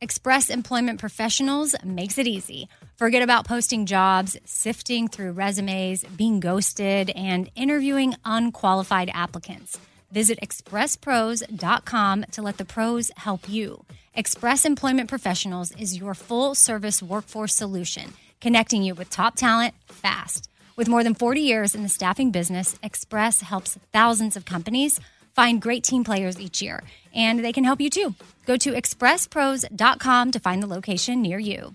Express Employment Professionals makes it easy. Forget about posting jobs, sifting through resumes, being ghosted, and interviewing unqualified applicants. Visit expresspros.com to let the pros help you. Express Employment Professionals is your full service workforce solution, connecting you with top talent fast. With more than 40 years in the staffing business, Express helps thousands of companies find great team players each year, and they can help you too. Go to expresspros.com to find the location near you.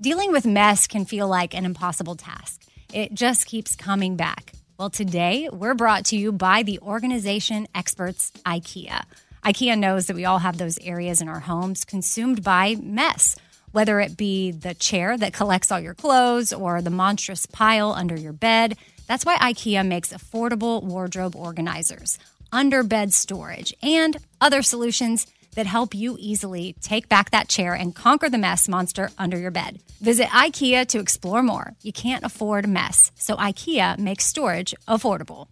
Dealing with mess can feel like an impossible task. It just keeps coming back. Well, today we're brought to you by the organization experts IKEA. IKEA knows that we all have those areas in our homes consumed by mess, whether it be the chair that collects all your clothes or the monstrous pile under your bed. That's why IKEA makes affordable wardrobe organizers, underbed storage, and other solutions that help you easily take back that chair and conquer the mess monster under your bed. Visit IKEA to explore more. You can't afford mess, so IKEA makes storage affordable.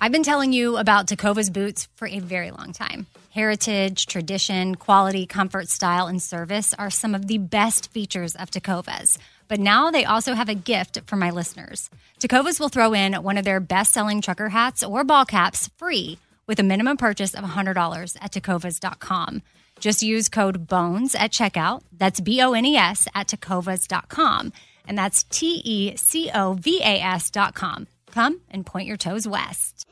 I've been telling you about Tecovas boots for a very long time. Heritage, tradition, quality, comfort, style, and service are some of the best features of Tecovas. But now they also have a gift for my listeners. Tecovas will throw in one of their best selling trucker hats or ball caps free with a minimum purchase of $100 at tecovas.com. Just use code BONES at checkout. That's B O N E S at tecovas.com. And that's T E C O V A S.com. Come and point your toes west.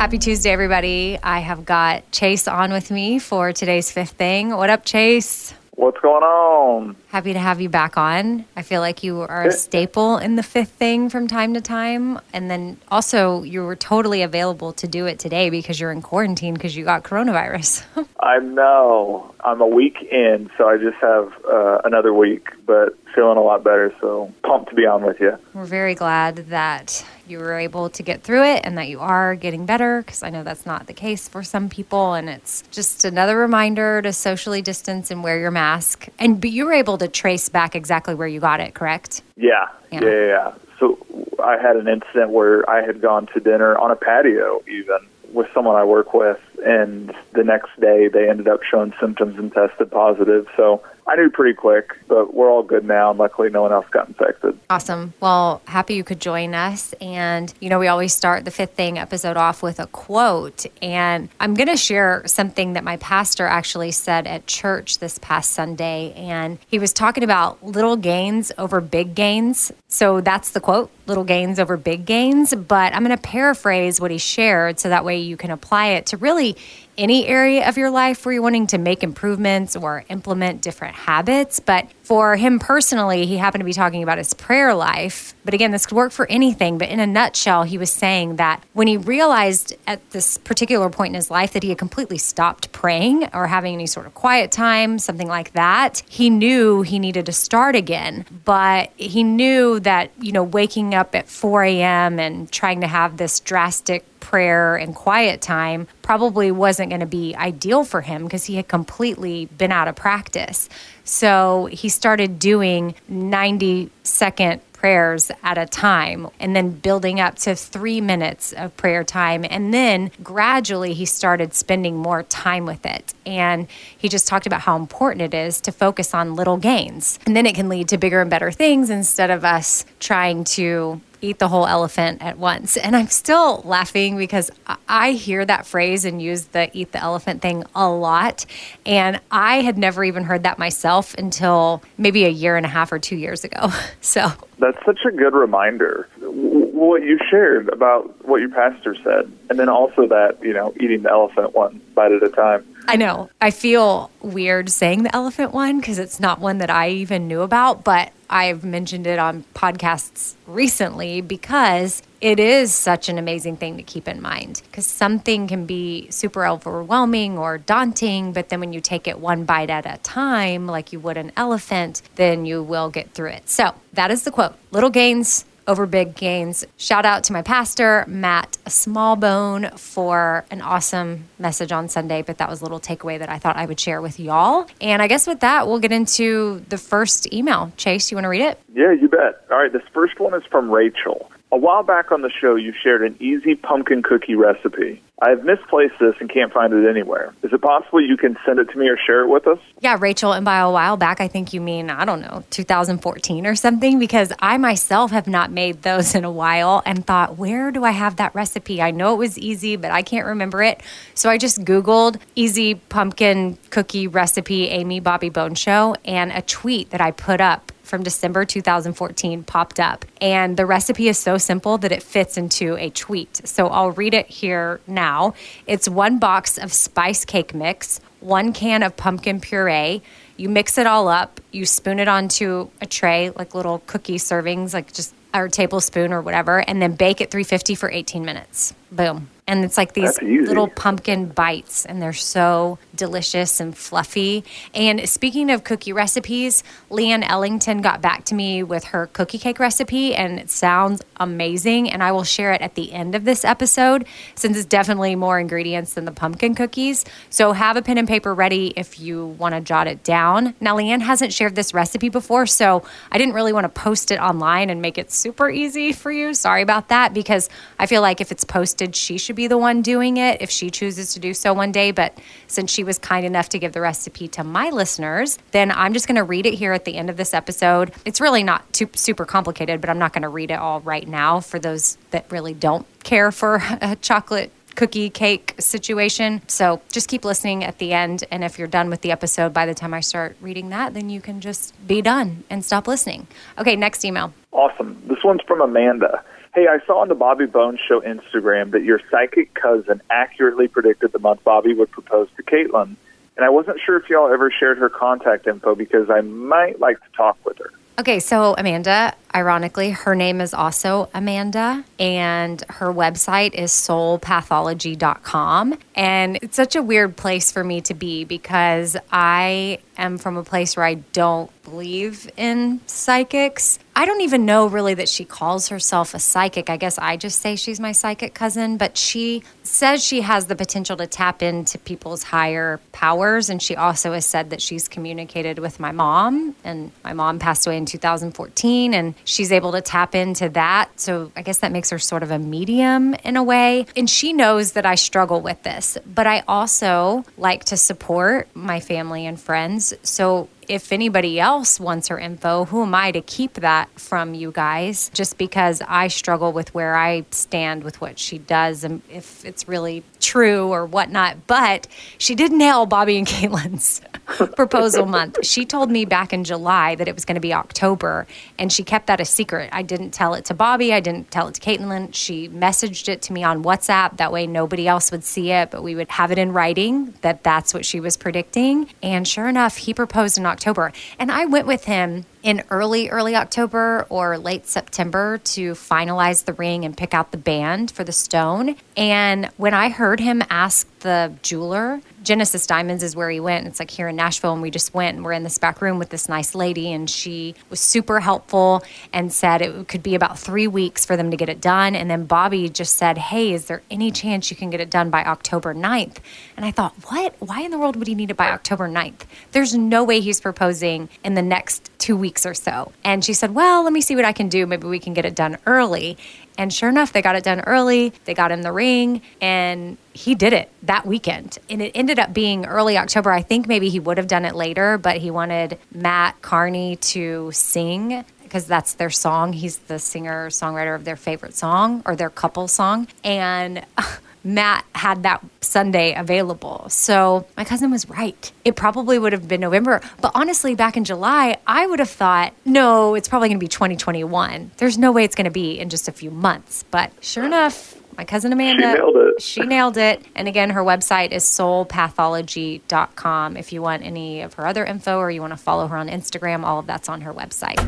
Happy Tuesday, everybody. I have got Chase on with me for today's fifth thing. What up, Chase? What's going on? Happy to have you back on. I feel like you are a staple in the fifth thing from time to time. And then also, you were totally available to do it today because you're in quarantine because you got coronavirus. I know. I'm a week in, so I just have uh, another week, but feeling a lot better. So pumped to be on with you. We're very glad that you were able to get through it and that you are getting better because I know that's not the case for some people. And it's just another reminder to socially distance and wear your mask. And but you were able to trace back exactly where you got it, correct? Yeah. Yeah. Yeah. yeah, yeah. So I had an incident where I had gone to dinner on a patio, even with someone I work with, and the next day they ended up showing symptoms and tested positive. So I knew pretty quick, but we're all good now, and luckily no one else got infected. Awesome. Well, happy you could join us. And, you know, we always start the fifth thing episode off with a quote. And I'm going to share something that my pastor actually said at church this past Sunday. And he was talking about little gains over big gains. So that's the quote little gains over big gains. But I'm going to paraphrase what he shared so that way you can apply it to really any area of your life where you're wanting to make improvements or implement different habits. But for him personally, he happened to be talking about his prayer life. But again, this could work for anything. But in a nutshell, he was saying that when he realized at this particular point in his life that he had completely stopped praying or having any sort of quiet time, something like that, he knew he needed to start again. But he knew that, you know, waking up at 4 a.m. and trying to have this drastic prayer and quiet time probably wasn't going to be ideal for him because he had completely been out of practice. So he started doing 90 second prayers at a time and then building up to three minutes of prayer time. And then gradually he started spending more time with it. And he just talked about how important it is to focus on little gains. And then it can lead to bigger and better things instead of us trying to eat the whole elephant at once. And I'm still laughing because I- hear that phrase and use the eat the elephant thing a lot. And I had never even heard that myself until maybe a year and a half or two years ago. So That's such a good reminder. What you shared about what your pastor said, and then also that, you know, eating the elephant one bite at a time. I know I feel weird saying the elephant one because it's not one that I even knew about, but I've mentioned it on podcasts recently because it is such an amazing thing to keep in mind because something can be super overwhelming or daunting, but then when you take it one bite at a time, like you would an elephant, then you will get through it. So that is the quote little gains over big gains. Shout out to my pastor, Matt Smallbone, for an awesome message on Sunday. But that was a little takeaway that I thought I would share with y'all. And I guess with that, we'll get into the first email. Chase, you want to read it? Yeah, you bet. All right, this first one is from Rachel. A while back on the show, you shared an easy pumpkin cookie recipe. I have misplaced this and can't find it anywhere. Is it possible you can send it to me or share it with us? Yeah, Rachel. And by a while back, I think you mean, I don't know, 2014 or something, because I myself have not made those in a while and thought, where do I have that recipe? I know it was easy, but I can't remember it. So I just Googled easy pumpkin cookie recipe, Amy Bobby Bones Show, and a tweet that I put up from December 2014 popped up. And the recipe is so simple that it fits into a tweet. So I'll read it here now. It's one box of spice cake mix, one can of pumpkin puree. You mix it all up, you spoon it onto a tray, like little cookie servings, like just or tablespoon or whatever, and then bake at 350 for 18 minutes. Boom and it's like these little pumpkin bites and they're so delicious and fluffy. And speaking of cookie recipes leanne ellington got back to me with her cookie cake recipe and it sounds amazing and i will share it at the end of this episode since it's definitely more ingredients than the pumpkin cookies. So have a pen and paper ready if you want to jot it down. Now leanne hasn't shared this recipe before so i didn't really want to post it online and make it super easy for you. Sorry about that because i feel like if it's posted she should be be the one doing it if she chooses to do so one day. But since she was kind enough to give the recipe to my listeners, then I'm just going to read it here at the end of this episode. It's really not too super complicated, but I'm not going to read it all right now for those that really don't care for a chocolate cookie cake situation. So just keep listening at the end. And if you're done with the episode by the time I start reading that, then you can just be done and stop listening. Okay, next email. Awesome. This one's from Amanda. Hey, I saw on the Bobby Bones Show Instagram that your psychic cousin accurately predicted the month Bobby would propose to Caitlin. And I wasn't sure if y'all ever shared her contact info because I might like to talk with her. Okay, so Amanda, ironically, her name is also Amanda, and her website is soulpathology.com. And it's such a weird place for me to be because I am from a place where I don't believe in psychics. I don't even know really that she calls herself a psychic. I guess I just say she's my psychic cousin, but she says she has the potential to tap into people's higher powers. And she also has said that she's communicated with my mom, and my mom passed away in 2014, and she's able to tap into that. So I guess that makes her sort of a medium in a way. And she knows that I struggle with this, but I also like to support my family and friends. So if anybody else wants her info, who am I to keep that from you guys? Just because I struggle with where I stand with what she does and if it's really true or whatnot. But she did nail Bobby and Caitlin's proposal month. She told me back in July that it was going to be October, and she kept that a secret. I didn't tell it to Bobby. I didn't tell it to Caitlin. She messaged it to me on WhatsApp. That way, nobody else would see it, but we would have it in writing that that's what she was predicting. And sure enough, he proposed in October. And I went with him in early, early October or late September to finalize the ring and pick out the band for the stone. And when I heard him ask the jeweler, Genesis Diamonds is where he went. It's like here in Nashville, and we just went and we're in this back room with this nice lady, and she was super helpful and said it could be about three weeks for them to get it done. And then Bobby just said, Hey, is there any chance you can get it done by October 9th? And I thought, What? Why in the world would he need it by October 9th? There's no way he's proposing in the next two weeks or so. And she said, Well, let me see what I can do. Maybe we can get it done early. And sure enough, they got it done early. They got him the ring, and he did it that weekend. And it ended up being early October. I think maybe he would have done it later, but he wanted Mat Kearney to sing because that's their song. He's the singer songwriter of their favorite song or their couple song. And Mat had that Sunday available. So my cousin was right. It probably would have been November. But honestly, back in July, I would have thought, no, it's probably going to be 2021. There's no way it's going to be in just a few months. But sure enough, my cousin Amanda. She nailed it. She nailed it. And again, her website is soulpathology.com. If you want any of her other info or you want to follow her on Instagram, all of that's on her website.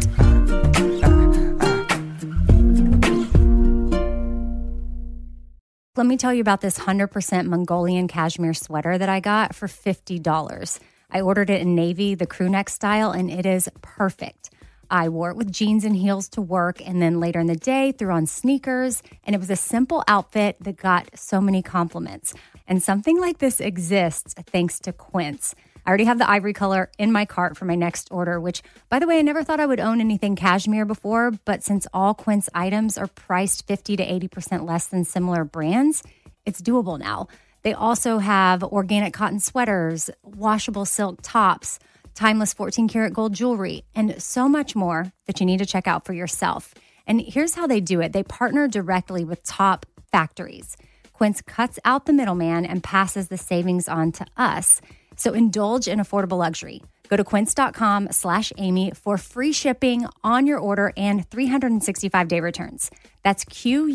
Let me tell you about this 100% Mongolian cashmere sweater that I got for $50. I ordered it in navy, the crew neck style, and it is perfect. I wore it with jeans and heels to work, and then later in the day, threw on sneakers. And it was a simple outfit that got so many compliments. And something like this exists thanks to Quince. I already have the ivory color in my cart for my next order, which, by the way, I never thought I would own anything cashmere before. But since all Quince items are priced 50 to 80% less than similar brands, it's doable now. They also have organic cotton sweaters, washable silk tops, timeless 14 karat gold jewelry, and so much more that you need to check out for yourself. And here's how they do it they partner directly with top factories. Quince cuts out the middleman and passes the savings on to us. So indulge in affordable luxury. Go to quince.com slash Amy for free shipping on your order and 365 day returns. That's Q-U-I-N-C-E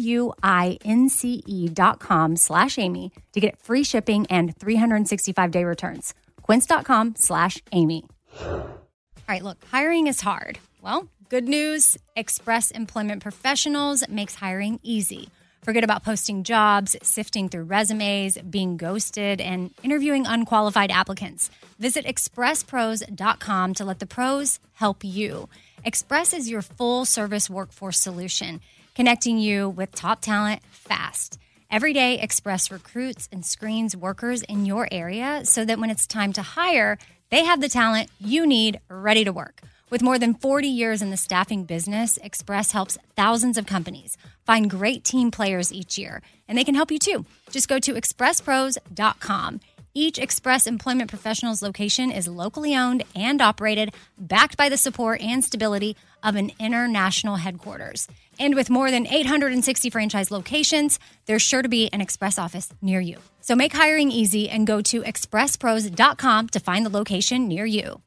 dot com slash Amy to get free shipping and 365 day returns. Quince.com slash Amy. All right, look, hiring is hard. Well, good news Express Employment Professionals makes hiring easy. Forget about posting jobs, sifting through resumes, being ghosted, and interviewing unqualified applicants. Visit expresspros.com to let the pros help you. Express is your full service workforce solution, connecting you with top talent fast. Every day, Express recruits and screens workers in your area so that when it's time to hire, they have the talent you need ready to work. With more than 40 years in the staffing business, Express helps thousands of companies find great team players each year, and they can help you too. Just go to expresspros.com. Each Express Employment Professionals location is locally owned and operated, backed by the support and stability of an international headquarters. And with more than 860 franchise locations, there's sure to be an Express office near you. So make hiring easy and go to expresspros.com to find the location near you.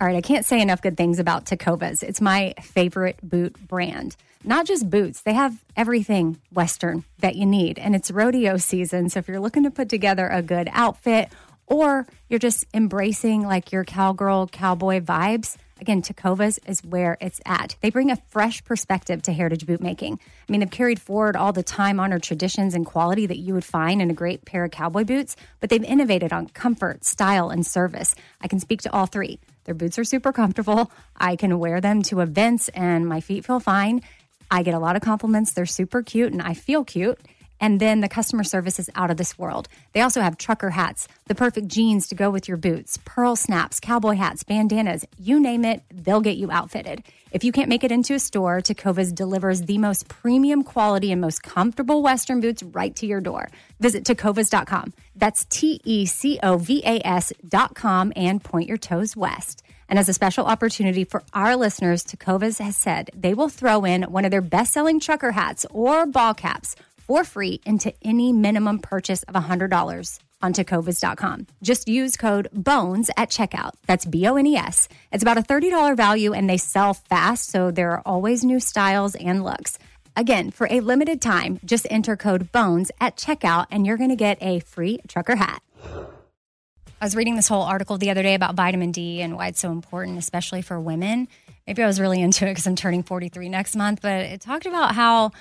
All right, I can't say enough good things about Tecovas. It's my favorite boot brand. Not just boots, they have everything Western that you need. And it's rodeo season. So if you're looking to put together a good outfit or you're just embracing like your cowgirl, cowboy vibes, again, Tecovas is where it's at. They bring a fresh perspective to heritage boot making. I mean, they've carried forward all the time honored traditions and quality that you would find in a great pair of cowboy boots, but they've innovated on comfort, style, and service. I can speak to all three. Their boots are super comfortable. I can wear them to events and my feet feel fine. I get a lot of compliments. They're super cute and I feel cute. And then the customer service is out of this world. They also have trucker hats, the perfect jeans to go with your boots, pearl snaps, cowboy hats, bandanas, you name it, they'll get you outfitted. If you can't make it into a store, Tecovas delivers the most premium quality and most comfortable Western boots right to your door. Visit tecovas.com. That's T E C O V A S.com and point your toes west. And as a special opportunity for our listeners, Tecovas has said they will throw in one of their best selling trucker hats or ball caps for free into any minimum purchase of $100 on tecovas.com. Just use code BONES at checkout. That's B O N E S. It's about a $30 value and they sell fast, so there are always new styles and looks. Again, for a limited time, just enter code BONES at checkout and you're going to get a free trucker hat. I was reading this whole article the other day about vitamin D and why it's so important, especially for women. Maybe I was really into it because I'm turning 43 next month, but it talked about how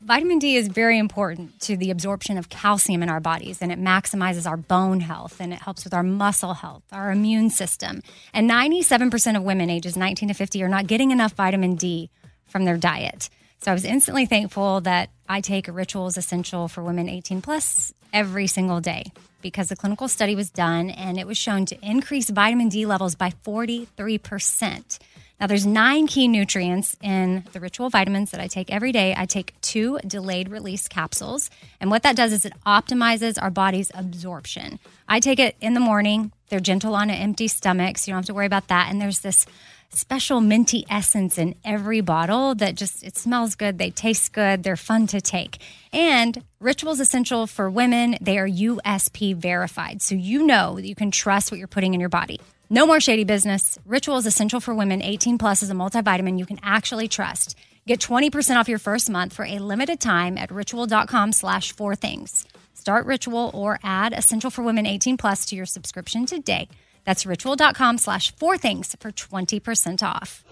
vitamin D is very important to the absorption of calcium in our bodies and it maximizes our bone health and it helps with our muscle health, our immune system. And 97% of women ages 19 to 50 are not getting enough vitamin D from their diet. So I was instantly thankful that I take Rituals Essential for Women 18 plus every single day because the clinical study was done and it was shown to increase vitamin D levels by 43%. Now, there's nine key nutrients in the ritual vitamins that I take every day. I take two delayed release capsules. And what that does is it optimizes our body's absorption. I take it in the morning. They're gentle on an empty stomach, so you don't have to worry about that. And there's this special minty essence in every bottle that just it smells good they taste good they're fun to take and rituals essential for women they are usp verified so you know that you can trust what you're putting in your body no more shady business. Ritual is essential for women. 18 plus is a multivitamin you can actually trust. Get 20% off your first month for a limited time at ritual.com slash four things. Start Ritual or add Essential for Women 18 plus to your subscription today. That's ritual.com slash four things for 20% off.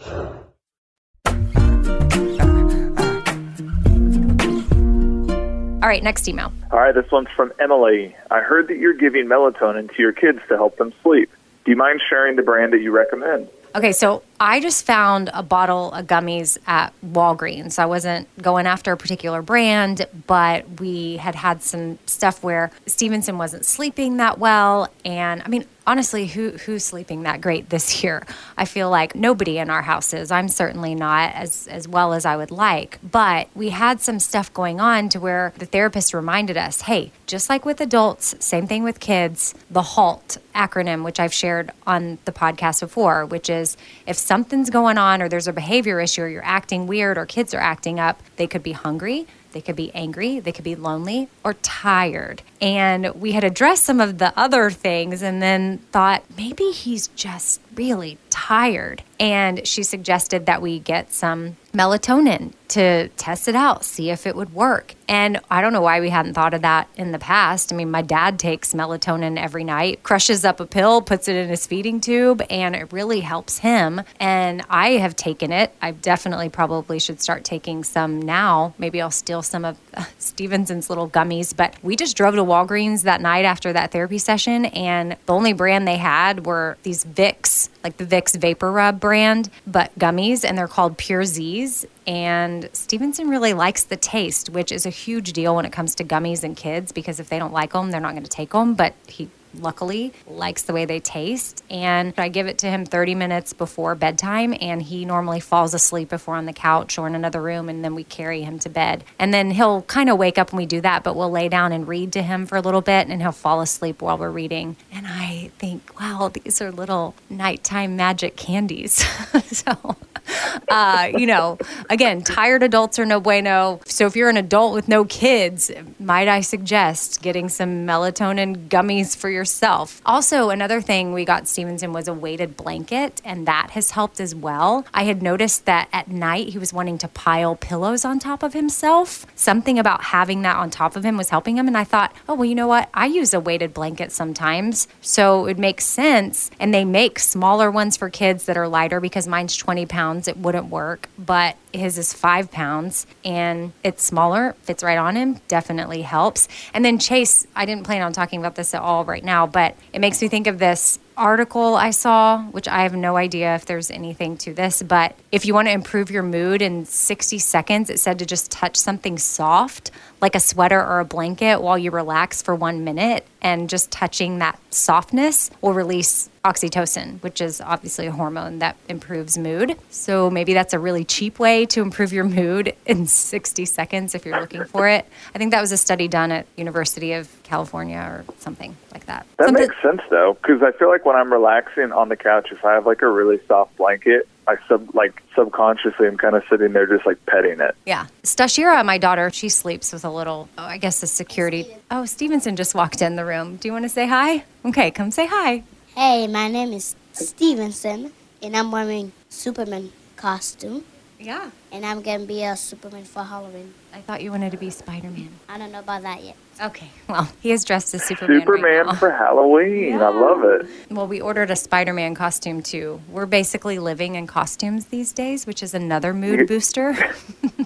All right, next email. All right, this one's from Emily. I heard that you're giving melatonin to your kids to help them sleep. Do you mind sharing the brand that you recommend? Okay, so I just found a bottle of gummies at Walgreens. I wasn't going after a particular brand, but we had had some stuff where Stevenson wasn't sleeping that well. And I mean, honestly, who who's sleeping that great this year? I feel like nobody in our house is. I'm certainly not as as well as I would like. But we had some stuff going on to where the therapist reminded us, hey, just like with adults, same thing with kids, the HALT acronym, which I've shared on the podcast before, which is if something's going on or there's a behavior issue or you're acting weird or kids are acting up, they could be hungry, they could be angry, they could be lonely or tired. And we had addressed some of the other things and then thought maybe he's just really tired. And she suggested that we get some melatonin to test it out, see if it would work. And I don't know why we hadn't thought of that in the past. I mean, my dad takes melatonin every night, crushes up a pill, puts it in his feeding tube, and it really helps him. And I have taken it. I definitely probably should start taking some now. Maybe I'll steal some of Stevenson's little gummies. But we just drove to Walgreens that night after that therapy session, and the only brand they had were these Vicks, like the Vicks VapoRub brand, but gummies, and they're called Pure Z's. And Stevenson really likes the taste, which is a huge deal when it comes to gummies and kids because if they don't like them, they're not going to take them. But he luckily likes the way they taste. And I give it to him 30 minutes before bedtime, and he normally falls asleep if we're on the couch or in another room, and then we carry him to bed. And then he'll kind of wake up when we do that, but we'll lay down and read to him for a little bit, and he'll fall asleep while we're reading. And I think, wow, these are little nighttime magic candies. so. Uh, you know, again, tired adults are no bueno. So if you're an adult with no kids, might I suggest getting some melatonin gummies for yourself? Also, another thing we got Stevenson was a weighted blanket, and that has helped as well. I had noticed that at night he was wanting to pile pillows on top of himself. Something about having that on top of him was helping him. And I thought, oh, well, you know what? I use a weighted blanket sometimes. So it makes sense. And they make smaller ones for kids that are lighter because mine's 20 pounds. It wouldn't work, but his is five pounds and it's smaller, fits right on him, definitely helps. And then Chase, I didn't plan on talking about this at all right now, but it makes me think of this article I saw, which I have no idea if there's anything to this, but if you want to improve your mood in 60 seconds, it said to just touch something soft, like a sweater or a blanket, while you relax for one minute. And just touching that softness will release oxytocin, which is obviously a hormone that improves mood. So maybe that's a really cheap way to improve your mood in 60 seconds if you're looking for it. I think that was a study done at University of California or something like that. That Something- makes sense though, because I feel like when I'm relaxing on the couch, if I have like a really soft blanket, I sub like subconsciously I'm kind of sitting there just like petting it. Yeah. Stashira, my daughter, she sleeps with a little, oh, I guess the security. Oh, Stevenson just walked in the room. Do you want to say hi? Okay, come say hi. Hey, my name is Stevenson, and I'm wearing Superman costume, Yeah. and I'm gonna be a Superman for Halloween. I thought you wanted to be Spider Man. I don't know about that yet. Okay. Well, he is dressed as Superman. right Superman now. for Halloween. I love it. Well, we ordered a Spider Man costume too. We're basically living in costumes these days, which is another mood booster.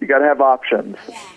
You got to have options.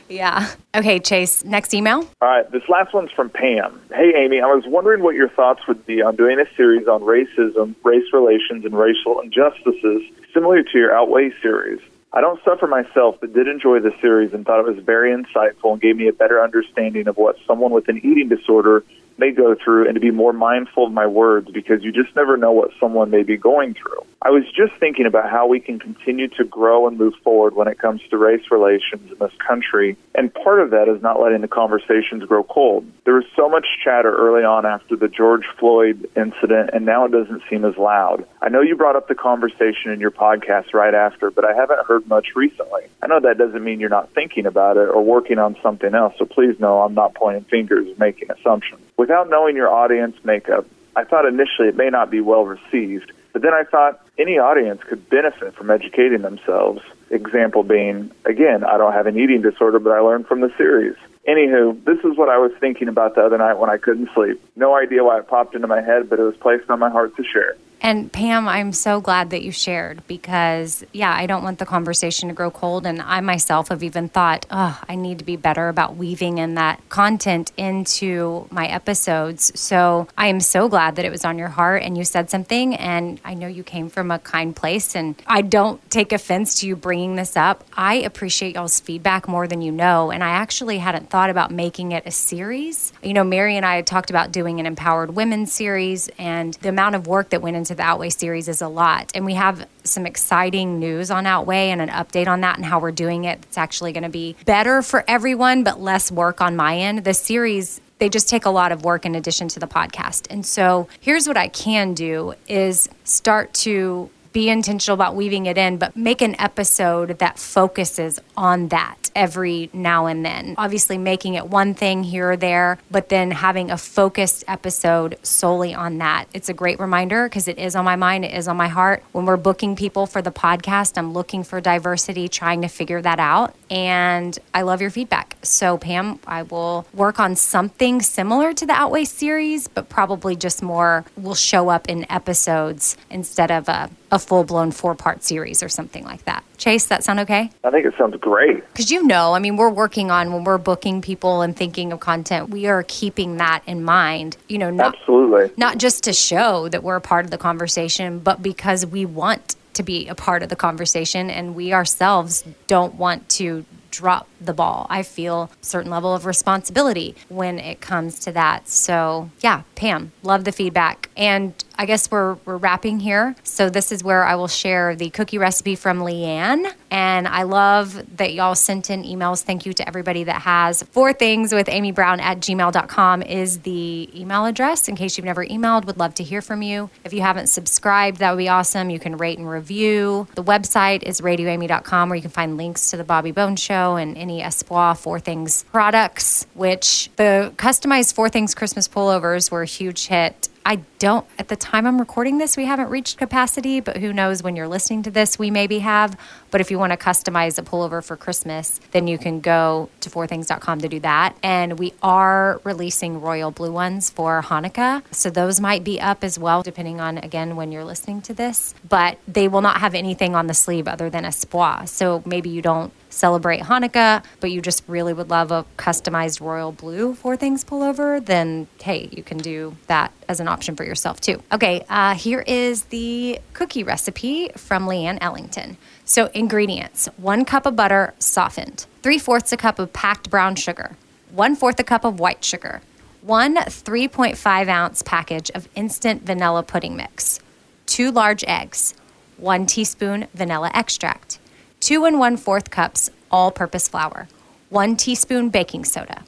yeah. Okay, Chase, next email. All right, this last one's from Pam. Hey, Amy, I was wondering what your thoughts would be on doing a series on racism, race relations, and racial injustices, similar to your Outweigh series. I don't suffer myself, but did enjoy the series and thought it was very insightful and gave me a better understanding of what someone with an eating disorder may go through and to be more mindful of my words because you just never know what someone may be going through. I was just thinking about how we can continue to grow and move forward when it comes to race relations in this country, and part of that is not letting the conversations grow cold. There was so much chatter early on after the George Floyd incident, and now it doesn't seem as loud. I know you brought up the conversation in your podcast right after, but I haven't heard much recently. I know that doesn't mean you're not thinking about it or working on something else, so please know I'm not pointing fingers or making assumptions. Without knowing your audience makeup, I thought initially it may not be well received, but then I thought any audience could benefit from educating themselves. Example being, again, I don't have an eating disorder, but I learned from the series. Anywho, this is what I was thinking about the other night when I couldn't sleep. No idea why it popped into my head, but it was placed on my heart to share. And Pam, I'm so glad that you shared because, yeah, I don't want the conversation to grow cold. And I myself have even thought, oh, I need to be better about weaving in that content into my episodes. So I am so glad that it was on your heart and you said something. And I know you came from a kind place. And I don't take offense to you bringing this up. I appreciate y'all's feedback more than you know. And I actually hadn't thought about making it a series. You know, Mary and I had talked about doing an empowered women series, and the amount of work that went into the Outweigh series is a lot. And we have some exciting news on Outweigh and an update on that and how we're doing it. It's actually going to be better for everyone, but less work on my end. The series they just take a lot of work in addition to the podcast. And so here's what I can do is start to be intentional about weaving it in, but make an episode that focuses on that every now and then. Obviously, making it one thing here or there, but then having a focused episode solely on that. It's a great reminder because it is on my mind, it is on my heart. When we're booking people for the podcast, I'm looking for diversity, trying to figure that out. And I love your feedback. So, Pam, I will work on something similar to the Outweigh series, but probably just more will show up in episodes instead of a, a full blown four part series or something like that. Chase, that sound okay? I think it sounds great. Because you know, I mean, we're working on when we're booking people and thinking of content, we are keeping that in mind. You know, not, Absolutely. not just to show that we're a part of the conversation, but because we want to be a part of the conversation and we ourselves don't want to drop the ball. I feel a certain level of responsibility when it comes to that. So, yeah, Pam, love the feedback. And I guess we're, we're wrapping here. So, this is where I will share the cookie recipe from Leanne. And I love that y'all sent in emails. Thank you to everybody that has. Four things with Amy Brown at gmail.com is the email address in case you've never emailed. Would love to hear from you. If you haven't subscribed, that would be awesome. You can rate and review. The website is radioamy.com where you can find links to the Bobby Bones Show and any Espoir Four Things products, which the customized Four Things Christmas pullovers were a huge hit. I don't, at the time I'm recording this, we haven't reached capacity, but who knows when you're listening to this, we maybe have. But if you want to customize a pullover for Christmas, then you can go to fourthings.com to do that. And we are releasing royal blue ones for Hanukkah. So those might be up as well, depending on, again, when you're listening to this. But they will not have anything on the sleeve other than a Espoir. So maybe you don't celebrate Hanukkah, but you just really would love a customized royal blue Four Things pullover, then hey, you can do that as an option for yourself too. Okay, uh, here is the cookie recipe from Leanne Ellington. So, ingredients one cup of butter softened, three fourths a cup of packed brown sugar, one fourth a cup of white sugar, one 3.5 ounce package of instant vanilla pudding mix, two large eggs, one teaspoon vanilla extract, two and one fourth cups all purpose flour, one teaspoon baking soda,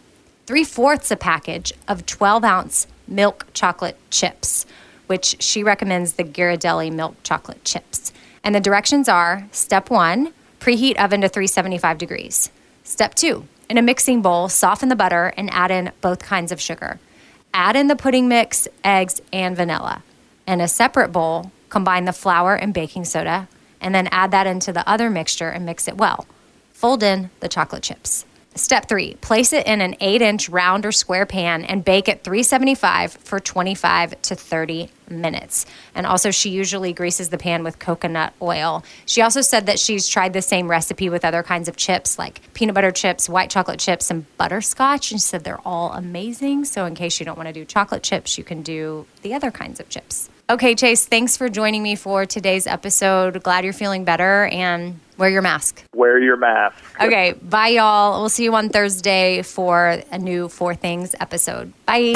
three fourths a package of 12 ounce milk chocolate chips, which she recommends the Ghirardelli milk chocolate chips. And the directions are step one, preheat oven to 375 degrees. Step two, in a mixing bowl, soften the butter and add in both kinds of sugar. Add in the pudding mix, eggs, and vanilla. In a separate bowl, combine the flour and baking soda, and then add that into the other mixture and mix it well. Fold in the chocolate chips. Step three, place it in an eight inch round or square pan and bake at 375 for 25 to 30 minutes. And also, she usually greases the pan with coconut oil. She also said that she's tried the same recipe with other kinds of chips like peanut butter chips, white chocolate chips, and butterscotch. And she said they're all amazing. So, in case you don't want to do chocolate chips, you can do the other kinds of chips. Okay, Chase, thanks for joining me for today's episode. Glad you're feeling better and wear your mask. Wear your mask. Okay, bye, y'all. We'll see you on Thursday for a new Four Things episode. Bye.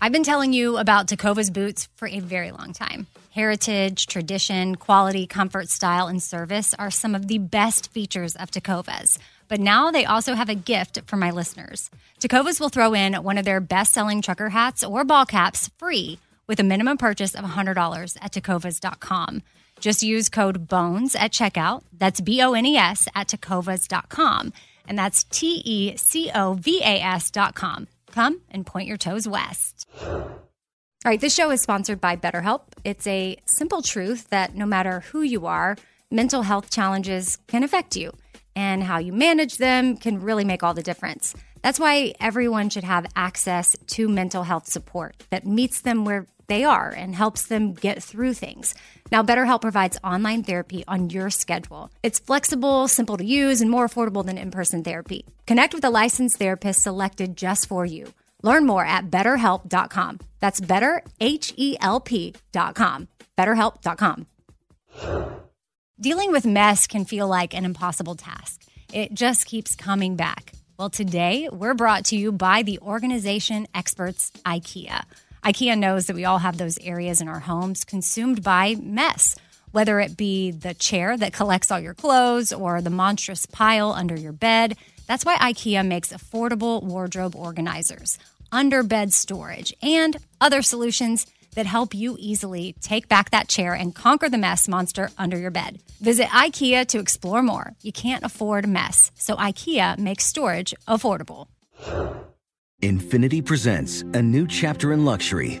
I've been telling you about Tecovas boots for a very long time. Heritage, tradition, quality, comfort, style, and service are some of the best features of Tecovas. But now they also have a gift for my listeners. Tecovas will throw in one of their best selling trucker hats or ball caps free with a minimum purchase of $100 at tecovas.com. Just use code BONES at checkout. That's B O N E S at tecovas.com. And that's T E C O V A S.com. Come and point your toes west. All right, this show is sponsored by BetterHelp. It's a simple truth that no matter who you are, mental health challenges can affect you, and how you manage them can really make all the difference. That's why everyone should have access to mental health support that meets them where they are and helps them get through things. Now, BetterHelp provides online therapy on your schedule. It's flexible, simple to use, and more affordable than in person therapy. Connect with a licensed therapist selected just for you. Learn more at betterhelp.com. That's betterhelp.com. BetterHelp.com. Dealing with mess can feel like an impossible task. It just keeps coming back. Well, today we're brought to you by the organization experts IKEA. IKEA knows that we all have those areas in our homes consumed by mess, whether it be the chair that collects all your clothes or the monstrous pile under your bed. That's why IKEA makes affordable wardrobe organizers, under bed storage, and other solutions that help you easily take back that chair and conquer the mess monster under your bed. Visit IKEA to explore more. You can't afford mess, so IKEA makes storage affordable. Infiniti presents a new chapter in luxury,